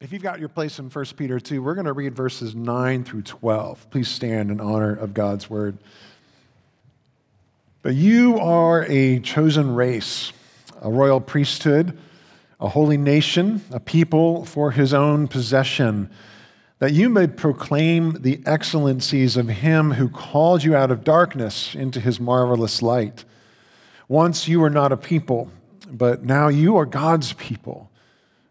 If you've got your place in 1 Peter 2, we're going to read verses 9 through 12. Please stand in honor of God's word. But you are a chosen race, a royal priesthood, a holy nation, a people for his own possession, that you may proclaim the excellencies of him who called you out of darkness into his marvelous light. Once you were not a people, but now you are God's people.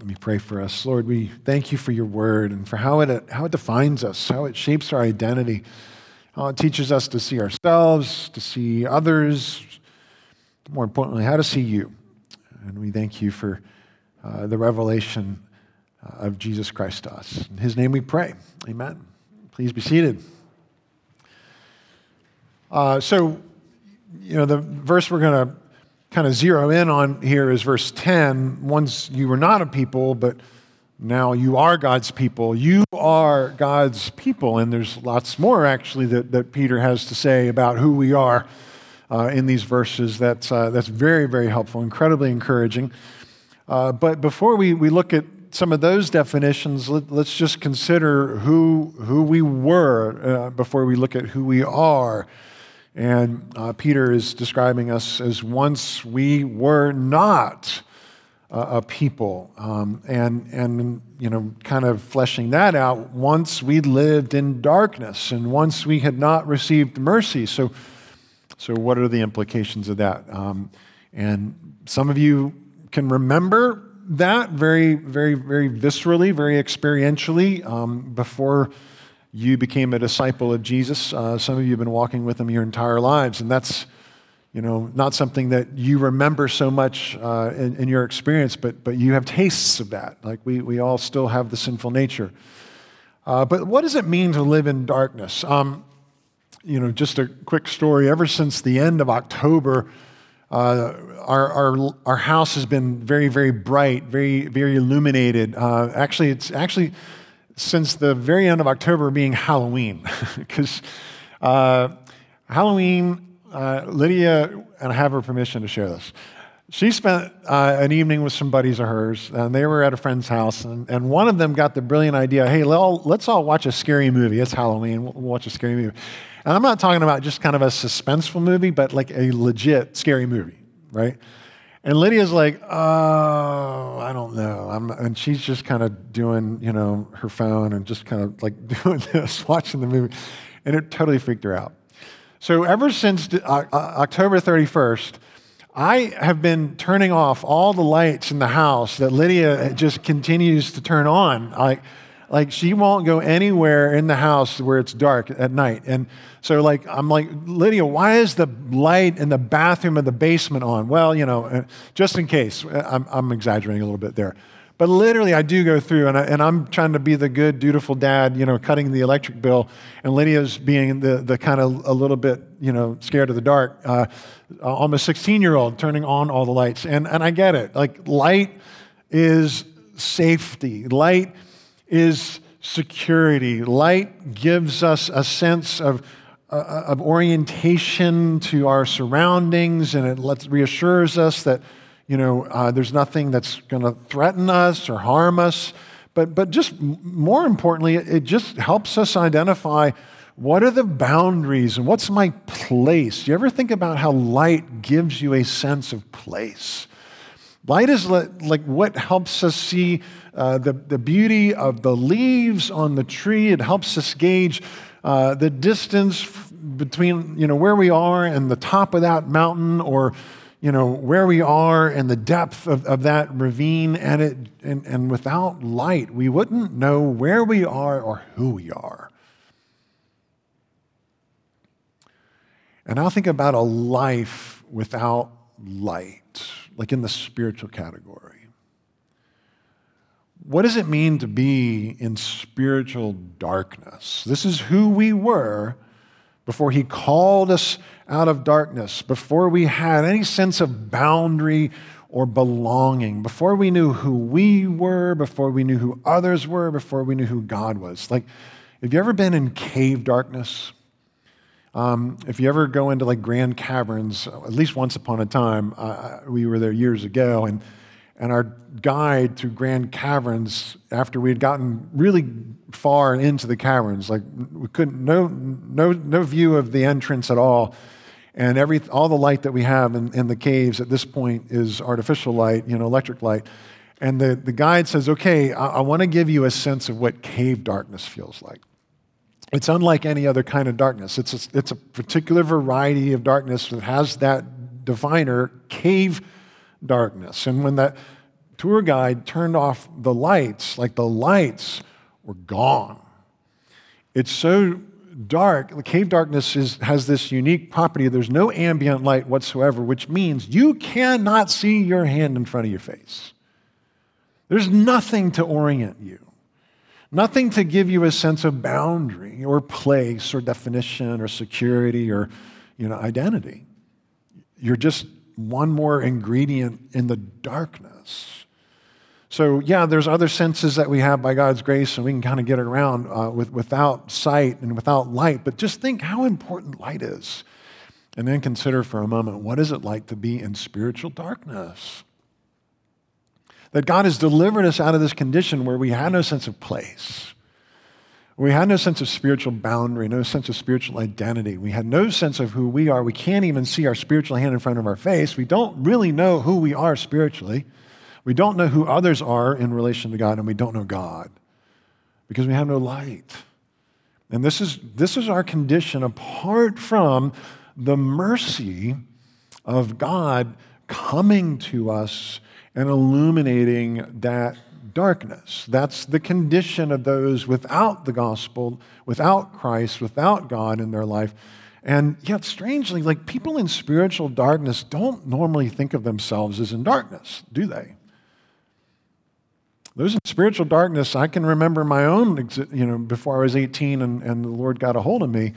Let me pray for us. Lord, we thank you for your word and for how it, how it defines us, how it shapes our identity, how it teaches us to see ourselves, to see others, more importantly, how to see you. And we thank you for uh, the revelation uh, of Jesus Christ to us. In his name we pray. Amen. Please be seated. Uh, so, you know, the verse we're going to kind of zero in on here is verse 10. Once you were not a people, but now you are God's people. You are God's people. And there's lots more actually that, that Peter has to say about who we are uh, in these verses. That's, uh, that's very, very helpful, incredibly encouraging. Uh, but before we, we look at some of those definitions, let, us just consider who, who we were uh, before we look at who we are. And uh, Peter is describing us as once we were not a people. Um, and, and, you know, kind of fleshing that out, once we lived in darkness and once we had not received mercy. So, so what are the implications of that? Um, and some of you can remember that very, very, very viscerally, very experientially um, before you became a disciple of Jesus. Uh, some of you have been walking with him your entire lives, and that's you know not something that you remember so much uh, in, in, your experience, but but you have tastes of that. Like we we all still have the sinful nature. Uh, but what does it mean to live in darkness? Um, you know, just a quick story. Ever since the end of October. Uh, our, our, our house has been very, very bright, very, very illuminated. Uh, actually, it's actually since the very end of October being Halloween. Because uh, Halloween, uh, Lydia, and I have her permission to share this. She spent uh, an evening with some buddies of hers, and they were at a friend's house, and, and one of them got the brilliant idea hey, let's all watch a scary movie. It's Halloween, we'll watch a scary movie. And I'm not talking about just kind of a suspenseful movie, but like a legit scary movie, right? And Lydia's like, oh, I don't know. I'm, and she's just kind of doing, you know, her phone and just kind of like doing this, watching the movie. And it totally freaked her out. So ever since uh, uh, October 31st, I have been turning off all the lights in the house that Lydia just continues to turn on. Like, like she won't go anywhere in the house where it's dark at night. And so like I'm like, Lydia, why is the light in the bathroom in the basement on? Well, you know, uh, just in case. Uh, I'm, I'm exaggerating a little bit there. But literally, I do go through, and, I, and I'm trying to be the good, dutiful dad, you know, cutting the electric bill, and Lydia's being the, the kind of a little bit, you know, scared of the dark, uh, almost 16 year old, turning on all the lights. And, and I get it. Like, light is safety. Light is security. Light gives us a sense of, uh, of orientation to our surroundings, and it lets, reassures us that you know, uh, there's nothing that's going to threaten us or harm us. But, but just more importantly, it just helps us identify what are the boundaries and what's my place. Do you ever think about how light gives you a sense of place? Light is like what helps us see uh, the, the beauty of the leaves on the tree. It helps us gauge uh, the distance between you know, where we are and the top of that mountain or you know where we are and the depth of, of that ravine and it and, and without light we wouldn't know where we are or who we are and i'll think about a life without light like in the spiritual category what does it mean to be in spiritual darkness? This is who we were before He called us out of darkness, before we had any sense of boundary or belonging, before we knew who we were, before we knew who others were, before we knew who God was. Like, have you ever been in cave darkness? Um, if you ever go into like Grand Caverns, at least once upon a time, uh, we were there years ago, and and our guide through Grand Caverns, after we had gotten really far into the caverns, like we couldn't no no no view of the entrance at all, and every all the light that we have in, in the caves at this point is artificial light, you know, electric light. And the, the guide says, okay, I, I want to give you a sense of what cave darkness feels like. It's unlike any other kind of darkness. It's a, it's a particular variety of darkness that has that definer, cave darkness. And when that tour guide turned off the lights, like the lights were gone. It's so dark. The cave darkness is, has this unique property. There's no ambient light whatsoever, which means you cannot see your hand in front of your face. There's nothing to orient you. Nothing to give you a sense of boundary or place or definition or security or you know, identity. You're just one more ingredient in the darkness. So, yeah, there's other senses that we have by God's grace, and we can kind of get around uh, with, without sight and without light. But just think how important light is. And then consider for a moment what is it like to be in spiritual darkness? That God has delivered us out of this condition where we had no sense of place. We had no sense of spiritual boundary, no sense of spiritual identity. We had no sense of who we are. We can't even see our spiritual hand in front of our face. We don't really know who we are spiritually. We don't know who others are in relation to God, and we don't know God because we have no light. And this is, this is our condition apart from the mercy of God coming to us and illuminating that darkness. That's the condition of those without the gospel, without Christ, without God in their life. And yet, strangely, like people in spiritual darkness don't normally think of themselves as in darkness, do they? Those in spiritual darkness, I can remember my own, you know, before I was 18 and, and the Lord got a hold of me.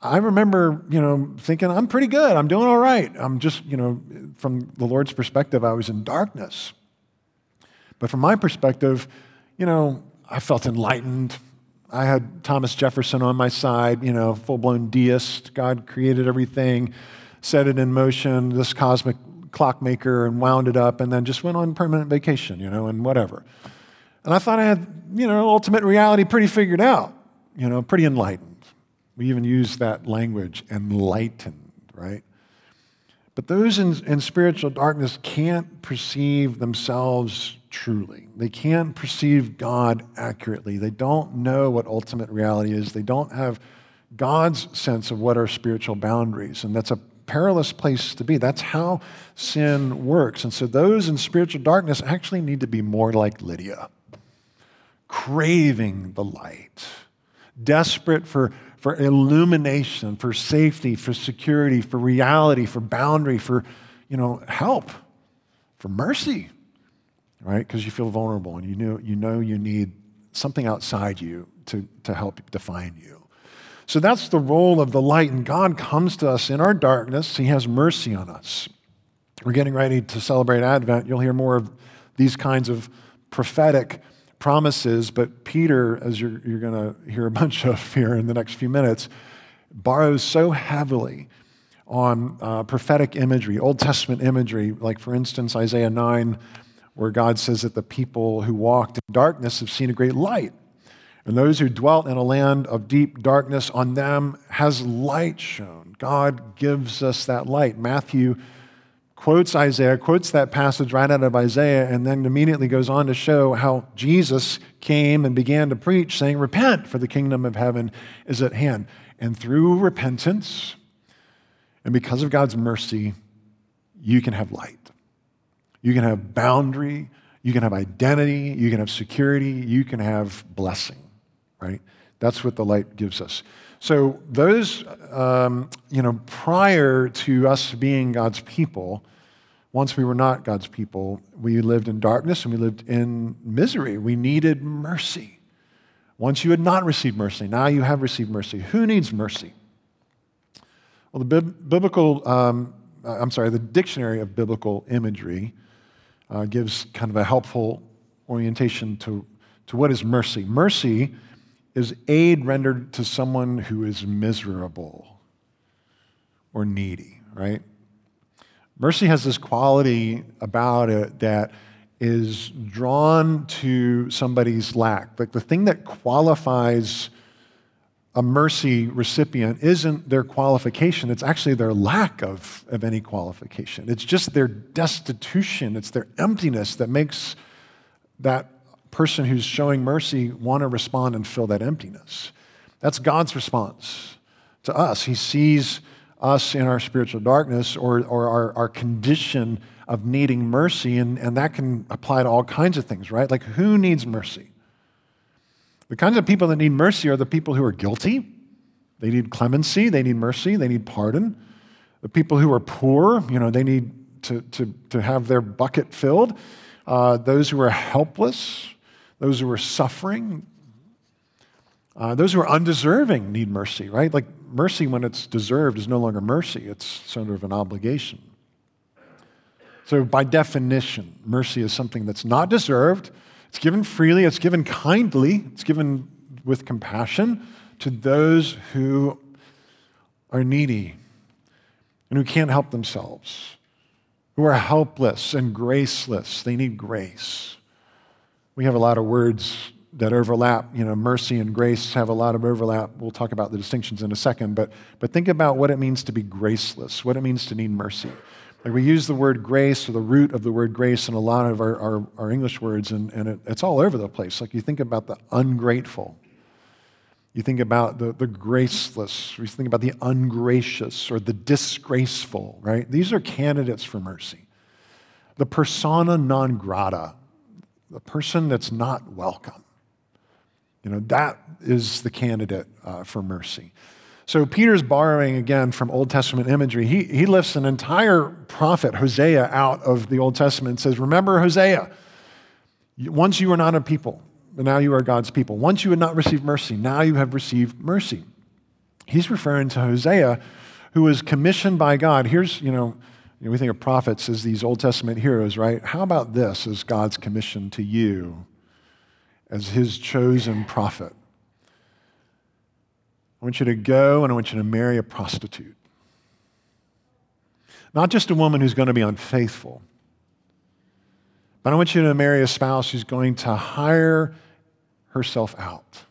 I remember, you know, thinking, I'm pretty good. I'm doing all right. I'm just, you know, from the Lord's perspective, I was in darkness. But from my perspective, you know, I felt enlightened. I had Thomas Jefferson on my side, you know, full blown deist. God created everything, set it in motion, this cosmic clockmaker, and wound it up, and then just went on permanent vacation, you know, and whatever. And I thought I had, you know, ultimate reality pretty figured out, you know, pretty enlightened. We even use that language, enlightened, right? But those in, in spiritual darkness can't perceive themselves truly. They can't perceive God accurately. They don't know what ultimate reality is. They don't have God's sense of what are spiritual boundaries. And that's a perilous place to be. That's how sin works. And so those in spiritual darkness actually need to be more like Lydia, craving the light, desperate for, for illumination, for safety, for security, for reality, for boundary, for you know, help, for mercy right? Because you feel vulnerable and you know, you know you need something outside you to, to help define you. So that's the role of the light. And God comes to us in our darkness. He has mercy on us. We're getting ready to celebrate Advent. You'll hear more of these kinds of prophetic promises. But Peter, as you're, you're going to hear a bunch of here in the next few minutes, borrows so heavily on uh, prophetic imagery, Old Testament imagery, like for instance, Isaiah 9 where God says that the people who walked in darkness have seen a great light. And those who dwelt in a land of deep darkness, on them has light shone. God gives us that light. Matthew quotes Isaiah, quotes that passage right out of Isaiah, and then immediately goes on to show how Jesus came and began to preach, saying, Repent, for the kingdom of heaven is at hand. And through repentance, and because of God's mercy, you can have light. You can have boundary, you can have identity, you can have security, you can have blessing, right? That's what the light gives us. So, those, um, you know, prior to us being God's people, Once we were not God's people. We lived in darkness and we lived in misery. We needed mercy. Once you had not received mercy, now you have received mercy. Who needs mercy? Well, the biblical, um, I'm sorry, the dictionary of biblical imagery uh, gives kind of a helpful orientation to, to what is mercy. Mercy is aid rendered to someone who is miserable or needy, right? Mercy has this quality about it that is drawn to somebody's lack. Like the thing that qualifies a mercy recipient isn't their qualification, it's actually their lack of, of any qualification. It's just their destitution, it's their emptiness that makes that person who's showing mercy want to respond and fill that emptiness. That's God's response to us. He sees us in our spiritual darkness or, or our, our condition of needing mercy, and, and that can apply to all kinds of things, right? Like, who needs mercy? The kinds of people that need mercy are the people who are guilty. They need clemency, they need mercy, they need pardon. The people who are poor, you know, they need to, to, to have their bucket filled. Uh, those who are helpless, those who are suffering, uh, those who are undeserving need mercy, right? Like mercy, when it's deserved, is no longer mercy, it's sort of an obligation. So, by definition, mercy is something that's not deserved, it's given freely, it's given kindly, it's given with compassion to those who are needy and who can't help themselves, who are helpless and graceless. They need grace. We have a lot of words that overlap. You know, mercy and grace have a lot of overlap. We'll talk about the distinctions in a second, but, but think about what it means to be graceless, what it means to need mercy. Like we use the word grace or the root of the word grace in a lot of our, our, our English words, and, and it, it's all over the place. Like you think about the ungrateful, you think about the, the graceless, you think about the ungracious or the disgraceful, right? These are candidates for mercy. The persona non grata, the person that's not welcome. You know, that is the candidate uh, for mercy. So Peter's borrowing again from Old Testament imagery. He, he lifts an entire prophet, Hosea, out of the Old Testament and says, Remember Hosea, once you were not a people, but now you are God's people. Once you had not received mercy, now you have received mercy. He's referring to Hosea, who was commissioned by God. Here's, you know, you know, we think of prophets as these Old Testament heroes, right? How about this as God's commission to you as his chosen prophet? I want you to go and I want you to marry a prostitute. Not just a woman who's going to be unfaithful, but I want you to marry a spouse who's going to hire herself out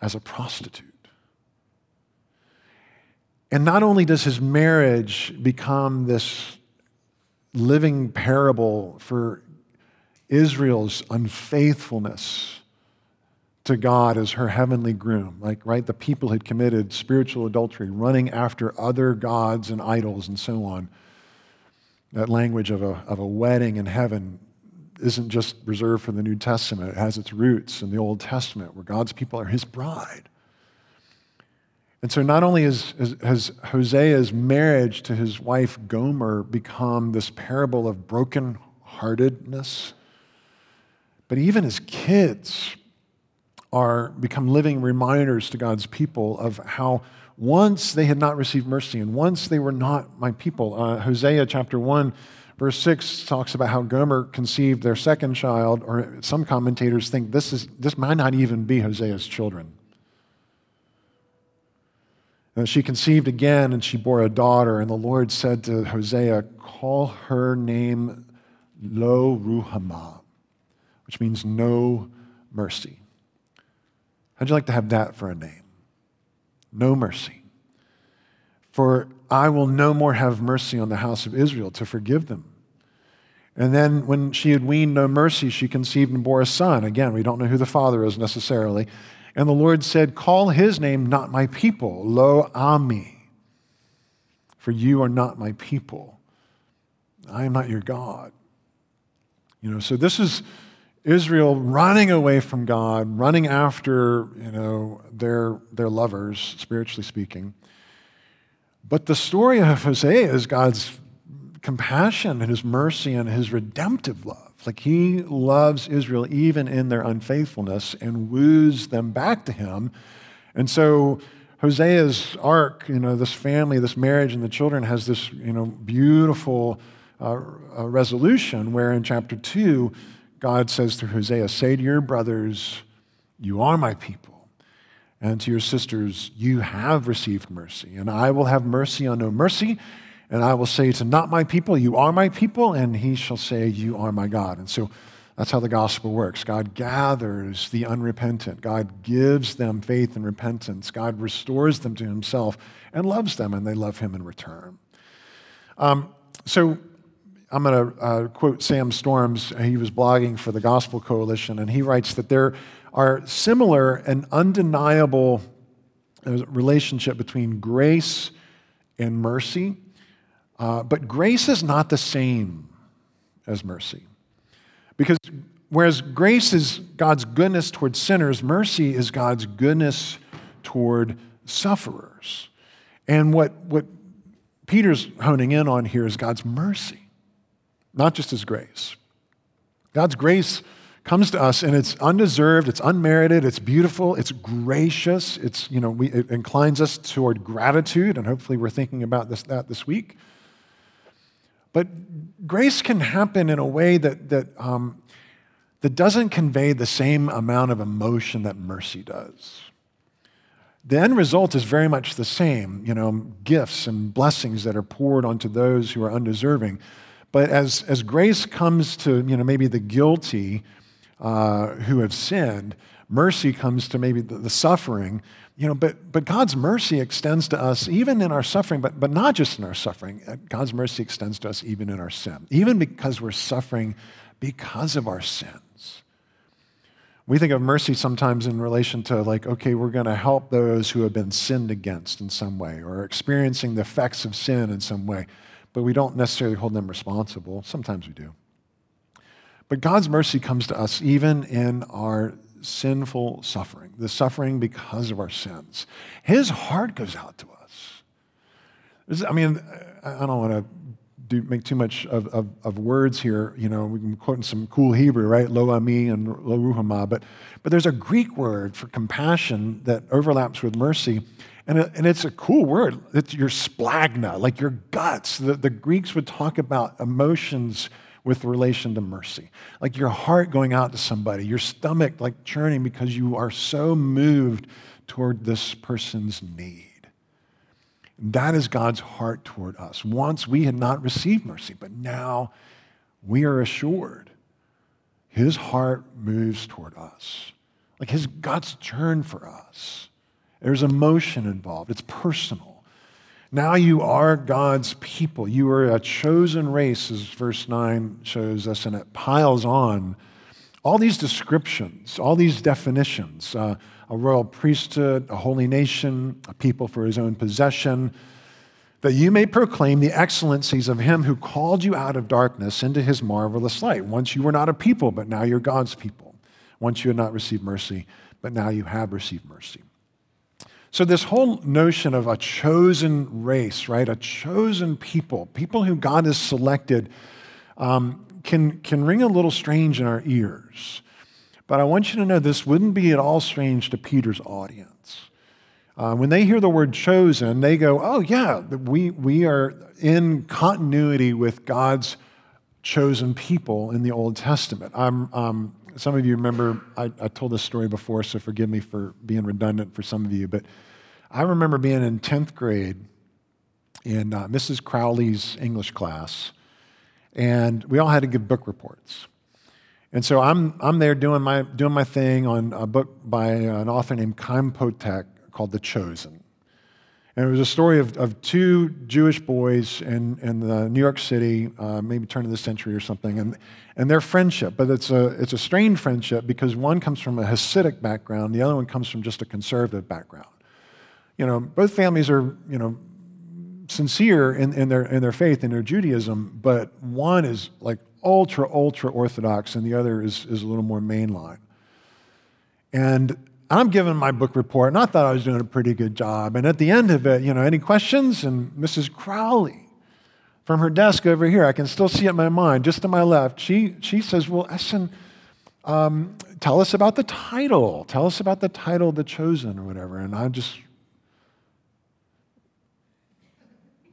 as a prostitute. And not only does his marriage become this living parable for Israel's unfaithfulness to God as her heavenly groom. Like, right, the people had committed spiritual adultery, running after other gods and idols and so on. That language of a, of a wedding in heaven isn't just reserved for the New Testament, it has its roots in the Old Testament, where God's people are his bride. And so, not only has, has Hosea's marriage to his wife Gomer become this parable of brokenheartedness, but even his kids are become living reminders to God's people of how once they had not received mercy and once they were not my people. Uh, Hosea chapter 1, verse 6 talks about how Gomer conceived their second child, or some commentators think this, is, this might not even be Hosea's children. And she conceived again and she bore a daughter, and the Lord said to Hosea, Call her name Lo Ruhamah, which means no mercy. How'd you like to have that for a name? No mercy. For I will no more have mercy on the house of Israel to forgive them. And then when she had weaned no mercy, she conceived and bore a son. Again, we don't know who the father is necessarily. And the Lord said, Call his name not my people, Lo Ami, for you are not my people. I am not your God. You know, so this is Israel running away from God, running after, you know, their, their lovers, spiritually speaking. But the story of Hosea is God's compassion and his mercy and his redemptive love. Like he loves Israel even in their unfaithfulness and woos them back to him. And so Hosea's arc, you know, this family, this marriage, and the children has this, you know, beautiful uh, uh, resolution where in chapter 2, God says to Hosea, Say to your brothers, You are my people, and to your sisters, You have received mercy, and I will have mercy on no mercy. And I will say to not my people, You are my people, and he shall say, You are my God. And so that's how the gospel works. God gathers the unrepentant, God gives them faith and repentance, God restores them to himself and loves them, and they love him in return. Um, so I'm going to uh, quote Sam Storms. He was blogging for the Gospel Coalition, and he writes that there are similar and undeniable uh, relationship between grace and mercy, uh, but grace is not the same as mercy. Because whereas grace is God's goodness toward sinners, mercy is God's goodness toward sufferers. And what, what Peter's honing in on here is God's mercy not just His grace. God's grace comes to us and it's undeserved, it's unmerited, it's beautiful, it's gracious, it's, you know, we, it inclines us toward gratitude, and hopefully we're thinking about this, that this week. But grace can happen in a way that, that, um, that doesn't convey the same amount of emotion that mercy does. The end result is very much the same, you know, gifts and blessings that are poured onto those who are undeserving. But as, as grace comes to, you know, maybe the guilty uh, who have sinned, mercy comes to maybe the, the, suffering, you know, but, but God's mercy extends to us even in our suffering, but, but not just in our suffering. Uh, God's mercy extends to us even in our sin, even because we're suffering because of our sins. We think of mercy sometimes in relation to, like, okay, we're going to help those who have been sinned against in some way or experiencing the effects of sin in some way but we don't necessarily hold them responsible. Sometimes we do. But God's mercy comes to us even in our sinful suffering, the suffering because of our sins. His heart goes out to us. I mean, I don't want to do, make too much of, of, of, words here. You know, we can quote some cool Hebrew, right? Lo ami and lo ruhama. But, but there's a Greek word for compassion that overlaps with mercy. And, it, and it's a cool word. It's your splagna, like your guts. The, the Greeks would talk about emotions with relation to mercy, like your heart going out to somebody, your stomach like churning because you are so moved toward this person's need. That is God's heart toward us. Once we had not received mercy, but now we are assured his heart moves toward us. Like his guts churn for us. There's emotion involved, it's personal. Now you are God's people. You are a chosen race, as verse 9 shows us, and it piles on all these descriptions, all these definitions uh, a royal priesthood, a holy nation, a people for his own possession, that you may proclaim the excellencies of him who called you out of darkness into his marvelous light. Once you were not a people, but now you're God's people. Once you had not received mercy, but now you have received mercy. So, this whole notion of a chosen race, right? A chosen people, people who God has selected, um, can, can ring a little strange in our ears. But I want you to know this wouldn't be at all strange to Peter's audience. Uh, when they hear the word chosen, they go, oh, yeah, we, we are in continuity with God's chosen people in the Old Testament. I'm, um, some of you remember, I, I, told this story before, so forgive me for being redundant for some of you, but I remember being in 10th grade in uh, Mrs. Crowley's English class, and we all had to give book reports. And so I'm, I'm there doing my, doing my thing on a book by an author named Chaim Potok called The Chosen. And it was a story of, of two Jewish boys in, in the New York City, uh, maybe turn of the century or something, and, and their friendship. But it's a, it's a strained friendship because one comes from a Hasidic background, the other one comes from just a conservative background. You know, both families are, you know, sincere in, in, their, in their faith, in their Judaism, but one is like ultra, ultra Orthodox and the other is, is a little more mainline. And I'm giving my book report, and I thought I was doing a pretty good job. And at the end of it, you know, any questions? And Mrs. Crowley, from her desk over here. I can still see it in my mind, just to my left. She, she says, Well, Essen, um, tell us about the title. Tell us about the title, The Chosen, or whatever. And I just,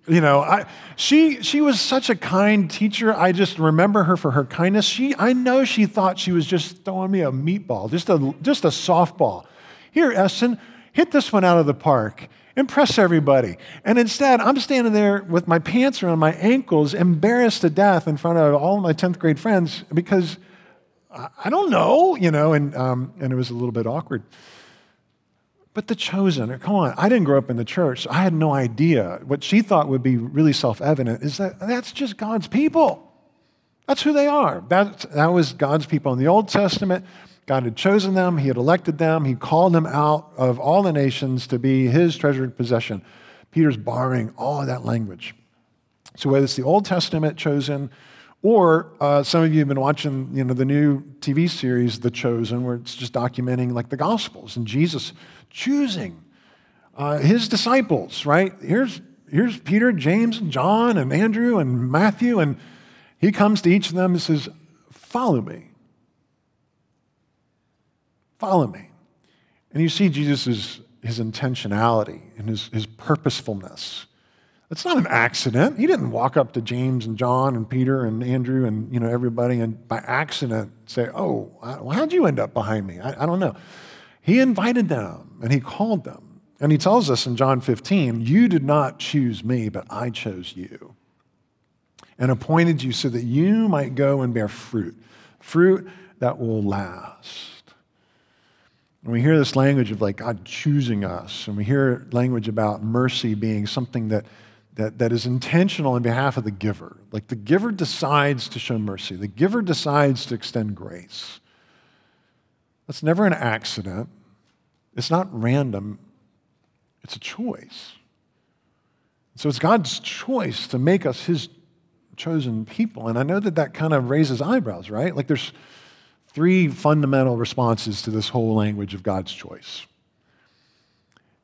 you know, I, she, she was such a kind teacher. I just remember her for her kindness. She, I know she thought she was just throwing me a meatball, just a, just a softball. Here, Essen, hit this one out of the park impress everybody. And instead, I'm standing there with my pants around my ankles, embarrassed to death in front of all my 10th grade friends because I don't know, you know, and, um, and it was a little bit awkward. But the chosen, come on, I didn't grow up in the church. So I had no idea. What she thought would be really self evident is that that's just God's people. That's who they are. That, that was God's people in the Old Testament. God had chosen them, He had elected them, He called them out of all the nations to be His treasured possession. Peter's borrowing all of that language. So, whether it's the Old Testament chosen, or uh, some of you have been watching you know, the new TV series, The Chosen, where it's just documenting like the Gospels and Jesus choosing uh, his disciples, right? Here's, here's Peter, James, and John, and Andrew, and Matthew, and he comes to each of them and says, Follow me. Follow me. And you see Jesus' his intentionality and his, his purposefulness. It's not an accident. He didn't walk up to James and John and Peter and Andrew and you know everybody and by accident say, "Oh, how'd you end up behind me?" I, I don't know. He invited them and he called them, and he tells us in John 15, "You did not choose me, but I chose you, and appointed you so that you might go and bear fruit, fruit that will last." And we hear this language of like God choosing us, and we hear language about mercy being something that, that, that is intentional on behalf of the giver. Like the giver decides to show mercy, the giver decides to extend grace. That's never an accident, it's not random, it's a choice. So it's God's choice to make us his chosen people. And I know that that kind of raises eyebrows, right? Like there's three fundamental responses to this whole language of God's choice.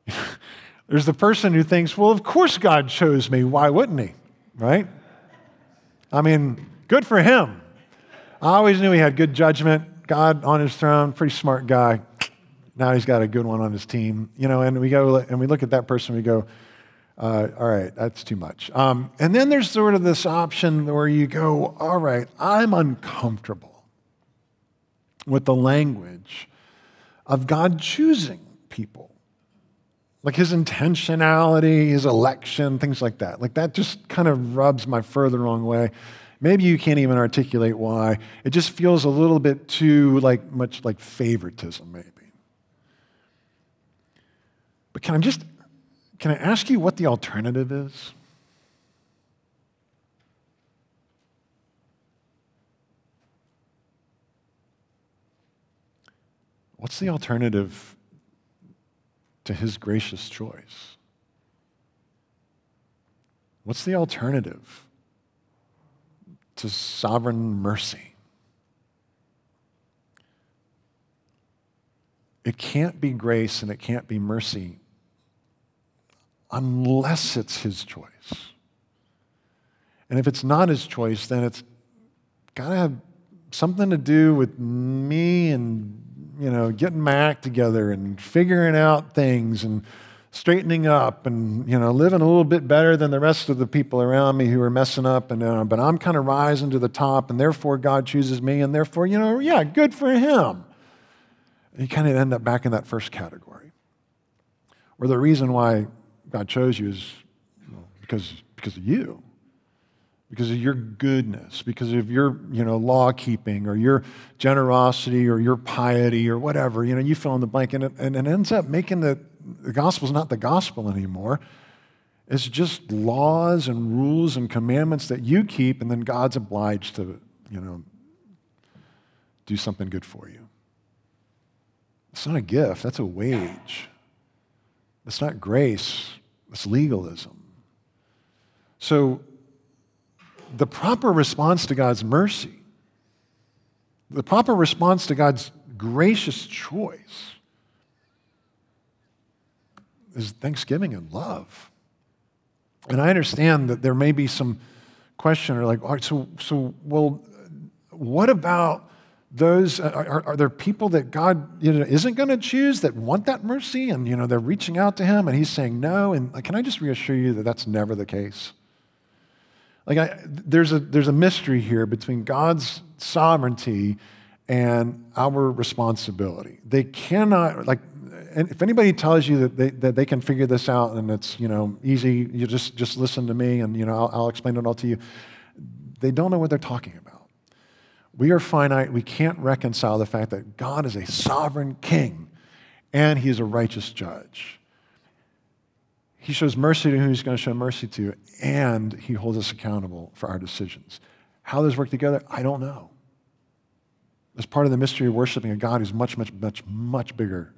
There's the person who thinks, well, of course God chose me. Why wouldn't he? Right? I mean, good for him. I always knew he had good judgment. God on his throne, pretty smart guy. Now he's got a good one on his team. You know, and we go and we look at that person, we go, uh, all right, that's too much. Um, and then there's sort of this option where you go, all right, I'm uncomfortable with the language of God choosing people. Like his intentionality, his election, things like that. Like that just kind of rubs my fur the wrong way. Maybe you can't even articulate why. It just feels a little bit too like much like favoritism, maybe. But can I just can I ask you what the alternative is? What's the alternative to his gracious choice? What's the alternative to sovereign mercy? It can't be grace and it can't be mercy unless it's his choice. And if it's not his choice, then it's got to have something to do with me and you know, getting my act together and figuring out things and straightening up and, you know, living a little bit better than the rest of the people around me who are messing up. And, uh, but I'm kind of rising to the top and therefore God chooses me and therefore, you know, yeah, good for him. And you kind of end up back in that first category. Or the reason why God chose you is because, because of you because of your goodness, because of your, you know, law keeping or your generosity or your piety or whatever. You know, you fill in the blank, and it, and it ends up making the, the gospel is not the gospel anymore. It's just laws and rules and commandments that you keep, and then God's obliged to, you know, do something good for you. It's not a gift, that's a wage. It's not grace, it's legalism. So the proper response to God's mercy, the proper response to God's gracious choice is thanksgiving and love. And I understand that there may be some question or like, all right, so, so well, what about those? Uh, are, are there people that God you know, isn't going to choose that want that mercy and you know, they're reaching out to Him and He's saying no? And can I just reassure you that that's never the case? Like, I, there's, a, there's a mystery here between God's sovereignty and our responsibility. They cannot, like, and if anybody tells you that they, that they can figure this out and it's you know easy, you just just listen to me and you know I'll, I'll explain it all to you. They don't know what they're talking about. We are finite. We can't reconcile the fact that God is a sovereign King, and He is a righteous judge. He shows mercy to whom He's going to show mercy to, and He holds us accountable for our decisions. How those work together, I don't know. As part of the mystery of worshiping a God who's much, much, much, much bigger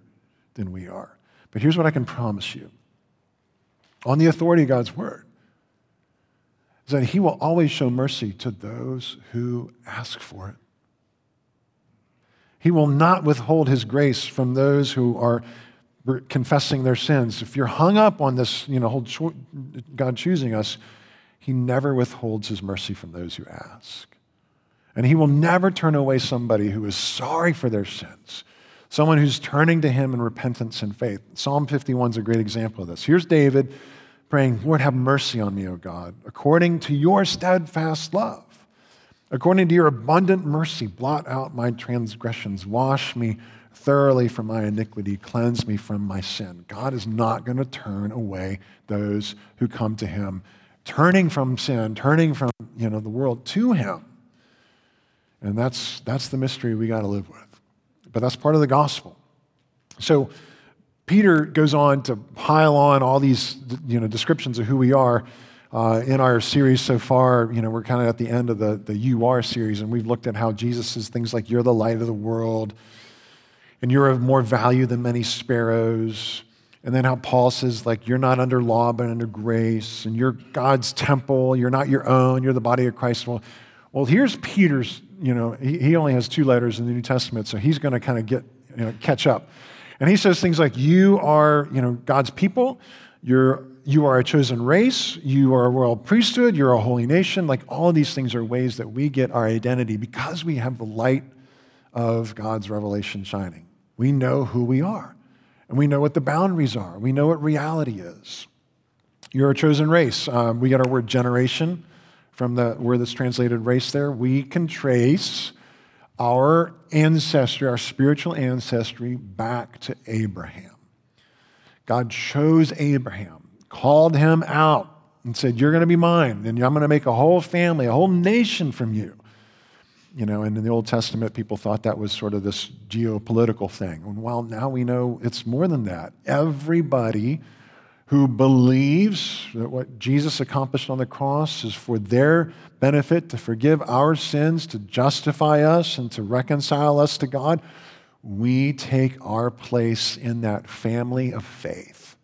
than we are. But here's what I can promise you on the authority of God's word is that He will always show mercy to those who ask for it. He will not withhold His grace from those who are confessing their sins. If you're hung up on this, you know, whole cho- God choosing us, He never withholds His mercy from those who ask. And He will never turn away somebody who is sorry for their sins someone who's turning to him in repentance and faith. Psalm 51 is a great example of this. Here's David praying, Lord, have mercy on me, O God, according to your steadfast love. According to your abundant mercy, blot out my transgressions, wash me thoroughly from my iniquity, cleanse me from my sin. God is not going to turn away those who come to him, turning from sin, turning from you know, the world to him. And that's, that's the mystery we got to live with but that's part of the gospel. So Peter goes on to pile on all these you know, descriptions of who we are. Uh, in our series so far, you know, we're kind of at the end of the, the You Are series, and we've looked at how Jesus says things like, You're the light of the world, and you're of more value than many sparrows. And then how Paul says, like, you're not under law, but under grace, and you're God's temple, you're not your own, you're the body of Christ. Well, well here's Peter's you know, he, he only has two letters in the New Testament, so he's going to kind of get, you know, catch up. And he says things like, You are, you know, God's people, you're, you are a chosen race, you are a royal priesthood, you're a holy nation. Like all of these things are ways that we get our identity because we have the light of God's revelation shining. We know who we are, and we know what the boundaries are, we know what reality is. You're a chosen race. Um, we get our word generation from the word that's translated race there, we can trace our ancestry, our spiritual ancestry, back to Abraham. God chose Abraham, called him out, and said, You're going to be mine, and I'm going to make a whole family, a whole nation from you. You know, and in the Old Testament, people thought that was sort of this geopolitical thing. And well, now we know it's more than that. Everybody who believes that what Jesus accomplished on the cross is for their benefit to forgive our sins, to justify us, and to reconcile us to God, we take our place in that family of faith.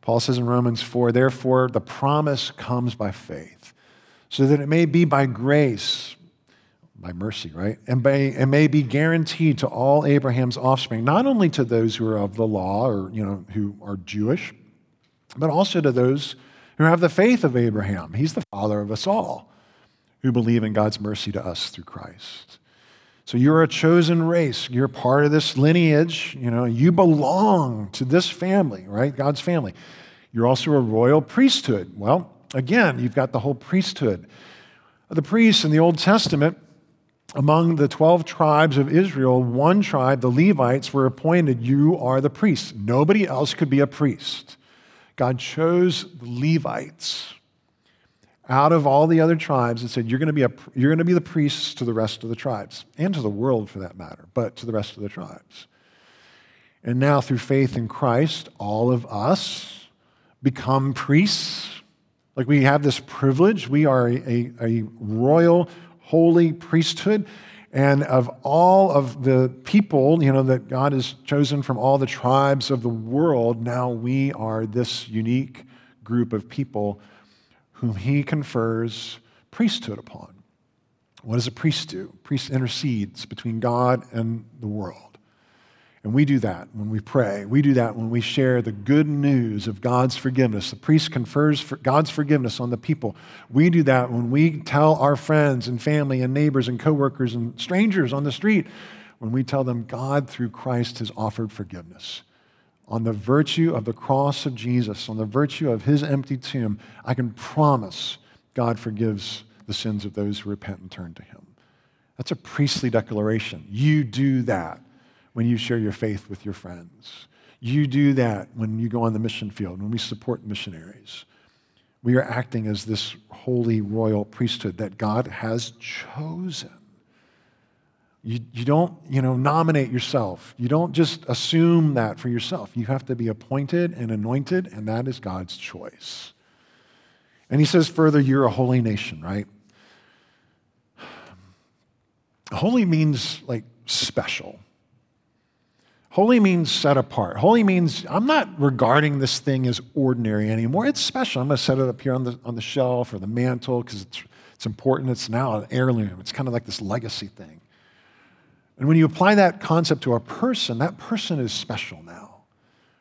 Paul says in Romans 4 therefore, the promise comes by faith, so that it may be by grace, by mercy, right? And, by, and may be guaranteed to all Abraham's offspring, not only to those who are of the law or, you know, who are Jewish but also to those who have the faith of Abraham. He's the father of us all who believe in God's mercy to us through Christ. So you're a chosen race. You're part of this lineage. You know, you belong to this family, right? God's family. You're also a royal priesthood. Well, again, you've got the whole priesthood. The priests in the Old Testament, among the 12 tribes of Israel, one tribe, the Levites, were appointed, you are the priest. Nobody else could be a priest. God chose the Levites out of all the other tribes and said, You're going to be, a, you're going to be the priests to the rest of the tribes, and to the world for that matter, but to the rest of the tribes. And now, through faith in Christ, all of us become priests. Like we have this privilege. We are a, a, a royal, holy priesthood. And of all of the people, you know, that God has chosen from all the tribes of the world, now we are this unique group of people whom he confers priesthood upon. What does a priest do? A priest intercedes between God and the world. And we do that when we pray. We do that when we share the good news of God's forgiveness. The priest confers for God's forgiveness on the people. We do that when we tell our friends and family and neighbors and coworkers and strangers on the street, when we tell them God through Christ has offered forgiveness. On the virtue of the cross of Jesus, on the virtue of his empty tomb, I can promise God forgives the sins of those who repent and turn to him. That's a priestly declaration. You do that when you share your faith with your friends. You do that when you go on the mission field, when we support missionaries. We are acting as this holy royal priesthood that God has chosen. You, you don't, you know, nominate yourself. You don't just assume that for yourself. You have to be appointed and anointed, and that is God's choice. And he says further, you're a holy nation, right? Holy means like special. Holy means set apart. Holy means I'm not regarding this thing as ordinary anymore. It's special. I'm going to set it up here on the, on the shelf or the mantle because it's, it's important. It's now an heirloom. It's kind of like this legacy thing. And when you apply that concept to a person, that person is special now.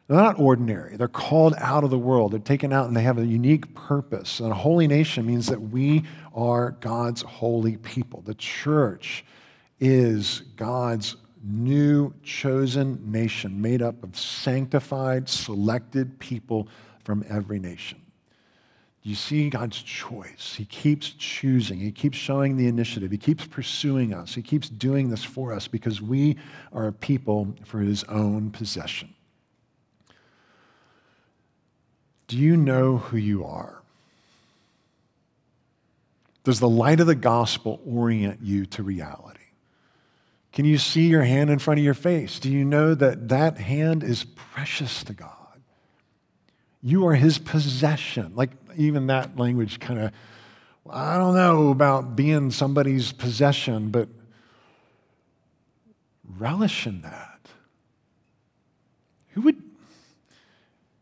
They're not ordinary. They're called out of the world. They're taken out and they have a unique purpose. And a holy nation means that we are God's holy people. The church is God's new chosen nation made up of sanctified, selected people from every nation. You see God's choice. He keeps choosing. He keeps showing the initiative. He keeps pursuing us. He keeps doing this for us because we are a people for his own possession. Do you know who you are? Does the light of the gospel orient you to reality? Can you see your hand in front of your face? Do you know that that hand is precious to God? You are his possession. Like even that language kind of, I don't know about being somebody's possession, but relish in that. Who would,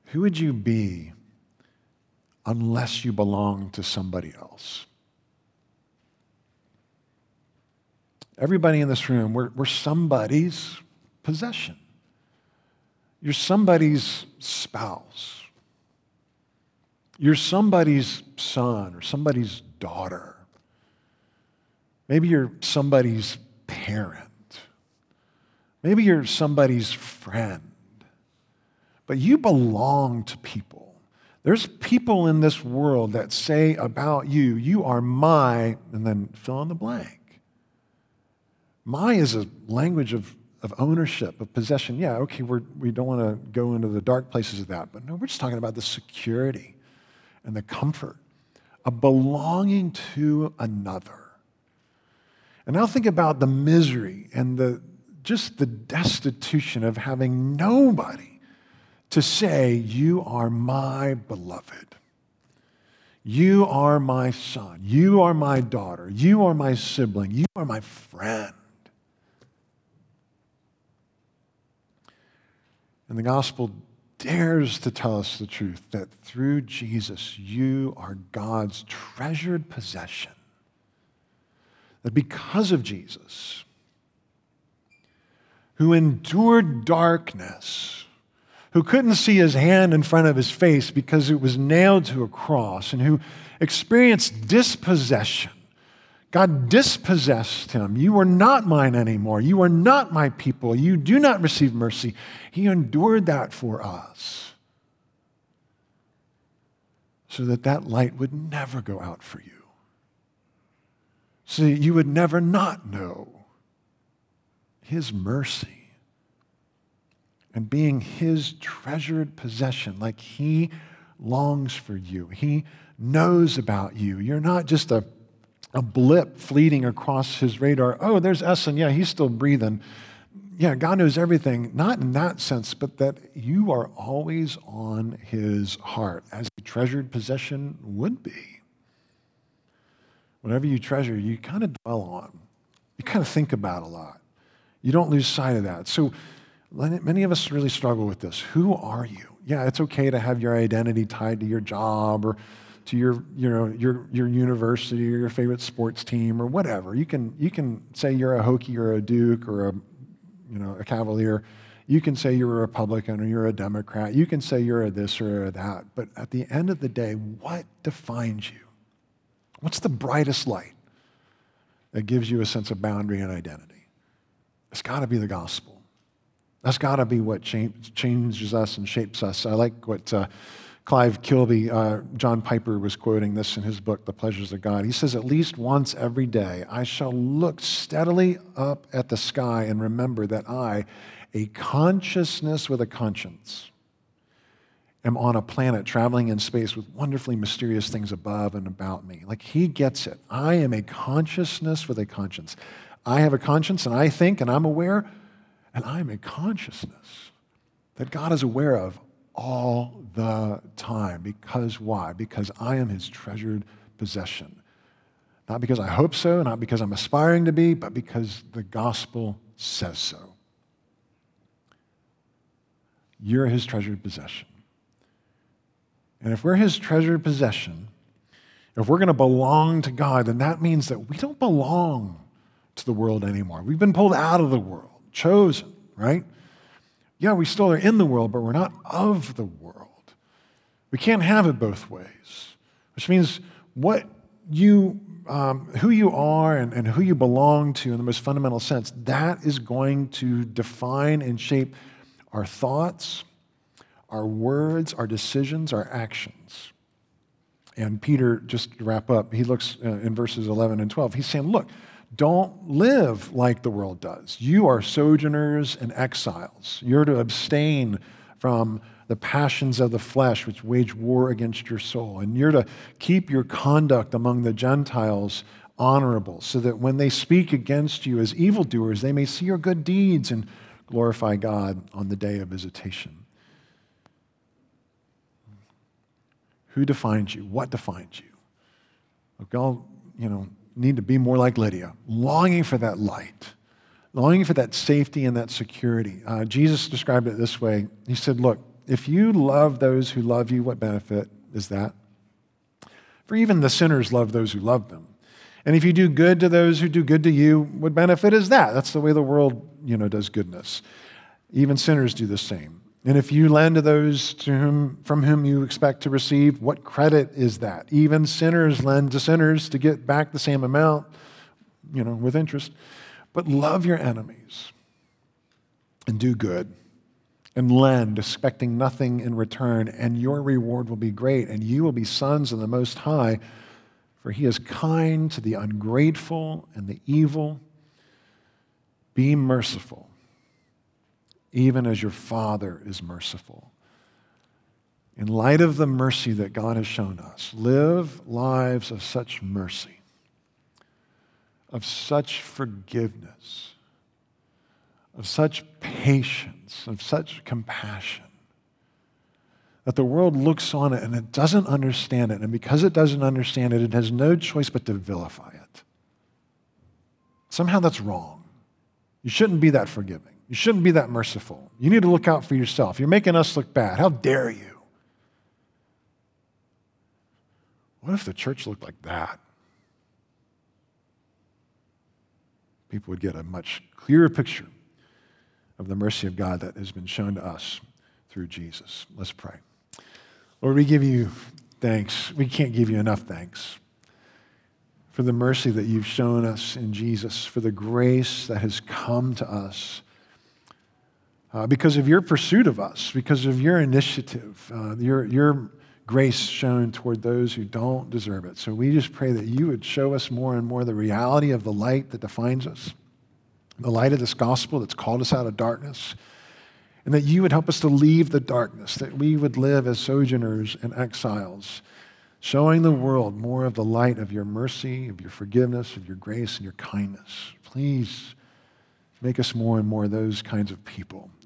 who would you be unless you belong to somebody else? Everybody in this room, we're, we're somebody's possession. You're somebody's spouse. You're somebody's son or somebody's daughter. Maybe you're somebody's parent. Maybe you're somebody's friend. But you belong to people. There's people in this world that say about you, you are my, and then fill in the blank. My is a language of, of ownership, of possession. Yeah, okay, we're, we don't want to go into the dark places of that, but no, we're just talking about the security and the comfort of belonging to another. And now think about the misery and the, just the destitution of having nobody to say, You are my beloved. You are my son. You are my daughter. You are my sibling. You are my friend. And the gospel dares to tell us the truth that through Jesus, you are God's treasured possession. That because of Jesus, who endured darkness, who couldn't see his hand in front of his face because it was nailed to a cross, and who experienced dispossession, God dispossessed him. You are not mine anymore. You are not my people. You do not receive mercy. He endured that for us so that that light would never go out for you. So you would never not know his mercy and being his treasured possession, like he longs for you. He knows about you. You're not just a a blip fleeting across his radar. Oh, there's Essen. Yeah, he's still breathing. Yeah, God knows everything. Not in that sense, but that you are always on his heart, as a treasured possession would be. Whatever you treasure, you kind of dwell on. You kind of think about a lot. You don't lose sight of that. So many of us really struggle with this. Who are you? Yeah, it's okay to have your identity tied to your job or to your, you know, your, your university or your favorite sports team or whatever. You can, you can say you're a Hokie or a Duke or a, you know, a Cavalier. You can say you're a Republican or you're a Democrat. You can say you're a this or a that. But at the end of the day, what defines you? What's the brightest light that gives you a sense of boundary and identity? It's got to be the gospel. That's got to be what changes us and shapes us. I like what uh, Clyde Kilby, uh, John Piper was quoting this in his book, The Pleasures of God. He says, At least once every day, I shall look steadily up at the sky and remember that I, a consciousness with a conscience, am on a planet traveling in space with wonderfully mysterious things above and about me. Like he gets it. I am a consciousness with a conscience. I have a conscience and I think and I'm aware and I'm a consciousness that God is aware of all the time. Because why? Because I am his treasured possession. Not because I hope so, not because I'm aspiring to be, but because the gospel says so. You're his treasured possession. And if we're his treasured possession, if we're going to belong to God, then that means that we don't belong to the world anymore. We've been pulled out of the world chosen, right? Yeah, we still are in the world, but we're not of the world. We can't have it both ways, which means what you, um, who you are and, and who you belong to in the most fundamental sense, that is going to define and shape our thoughts, our words, our decisions, our actions. And Peter, just to wrap up, he looks uh, in verses 11 and 12. He's saying, Look, don't live like the world does. You are sojourners and exiles. You're to abstain from the passions of the flesh which wage war against your soul. And you're to keep your conduct among the Gentiles honorable, so that when they speak against you as evildoers, they may see your good deeds and glorify God on the day of visitation. Who defines you? What defines you? Look, you know, need to be more like Lydia, longing for that light, longing for that safety and that security. Uh, Jesus described it this way He said, Look, if you love those who love you, what benefit is that? For even the sinners love those who love them. And if you do good to those who do good to you, what benefit is that? That's the way the world, you know, does goodness. Even sinners do the same. And if you lend to those to whom, from whom you expect to receive, what credit is that? Even sinners lend to sinners to get back the same amount, you know, with interest. But love your enemies and do good and lend, expecting nothing in return, and your reward will be great, and you will be sons of the Most High, for he is kind to the ungrateful and the evil. Be merciful even as your Father is merciful. In light of the mercy that God has shown us, live lives of such mercy, of such forgiveness, of such patience, of such compassion, that the world looks on it and it doesn't understand it. And because it doesn't understand it, it has no choice but to vilify it. Somehow that's wrong. You shouldn't be that forgiving. You shouldn't be that merciful. You need to look out for yourself. You're making us look bad. How dare you? What if the church looked like that? People would get a much clearer picture of the mercy of God that has been shown to us through Jesus. Let's pray. Lord, we give you thanks. We can't give you enough thanks for the mercy that you've shown us in Jesus, for the grace that has come to us uh, because of your pursuit of us, because of your initiative, uh, your, your grace shown toward those who don't deserve it. So we just pray that you would show us more and more the reality of the light that defines us, the light of this gospel that's called us out of darkness, and that you would help us to leave the darkness, that we would live as sojourners and exiles, showing the world more of the light of your mercy, of your forgiveness, of your grace, and your kindness. Please make us more and more those kinds of people.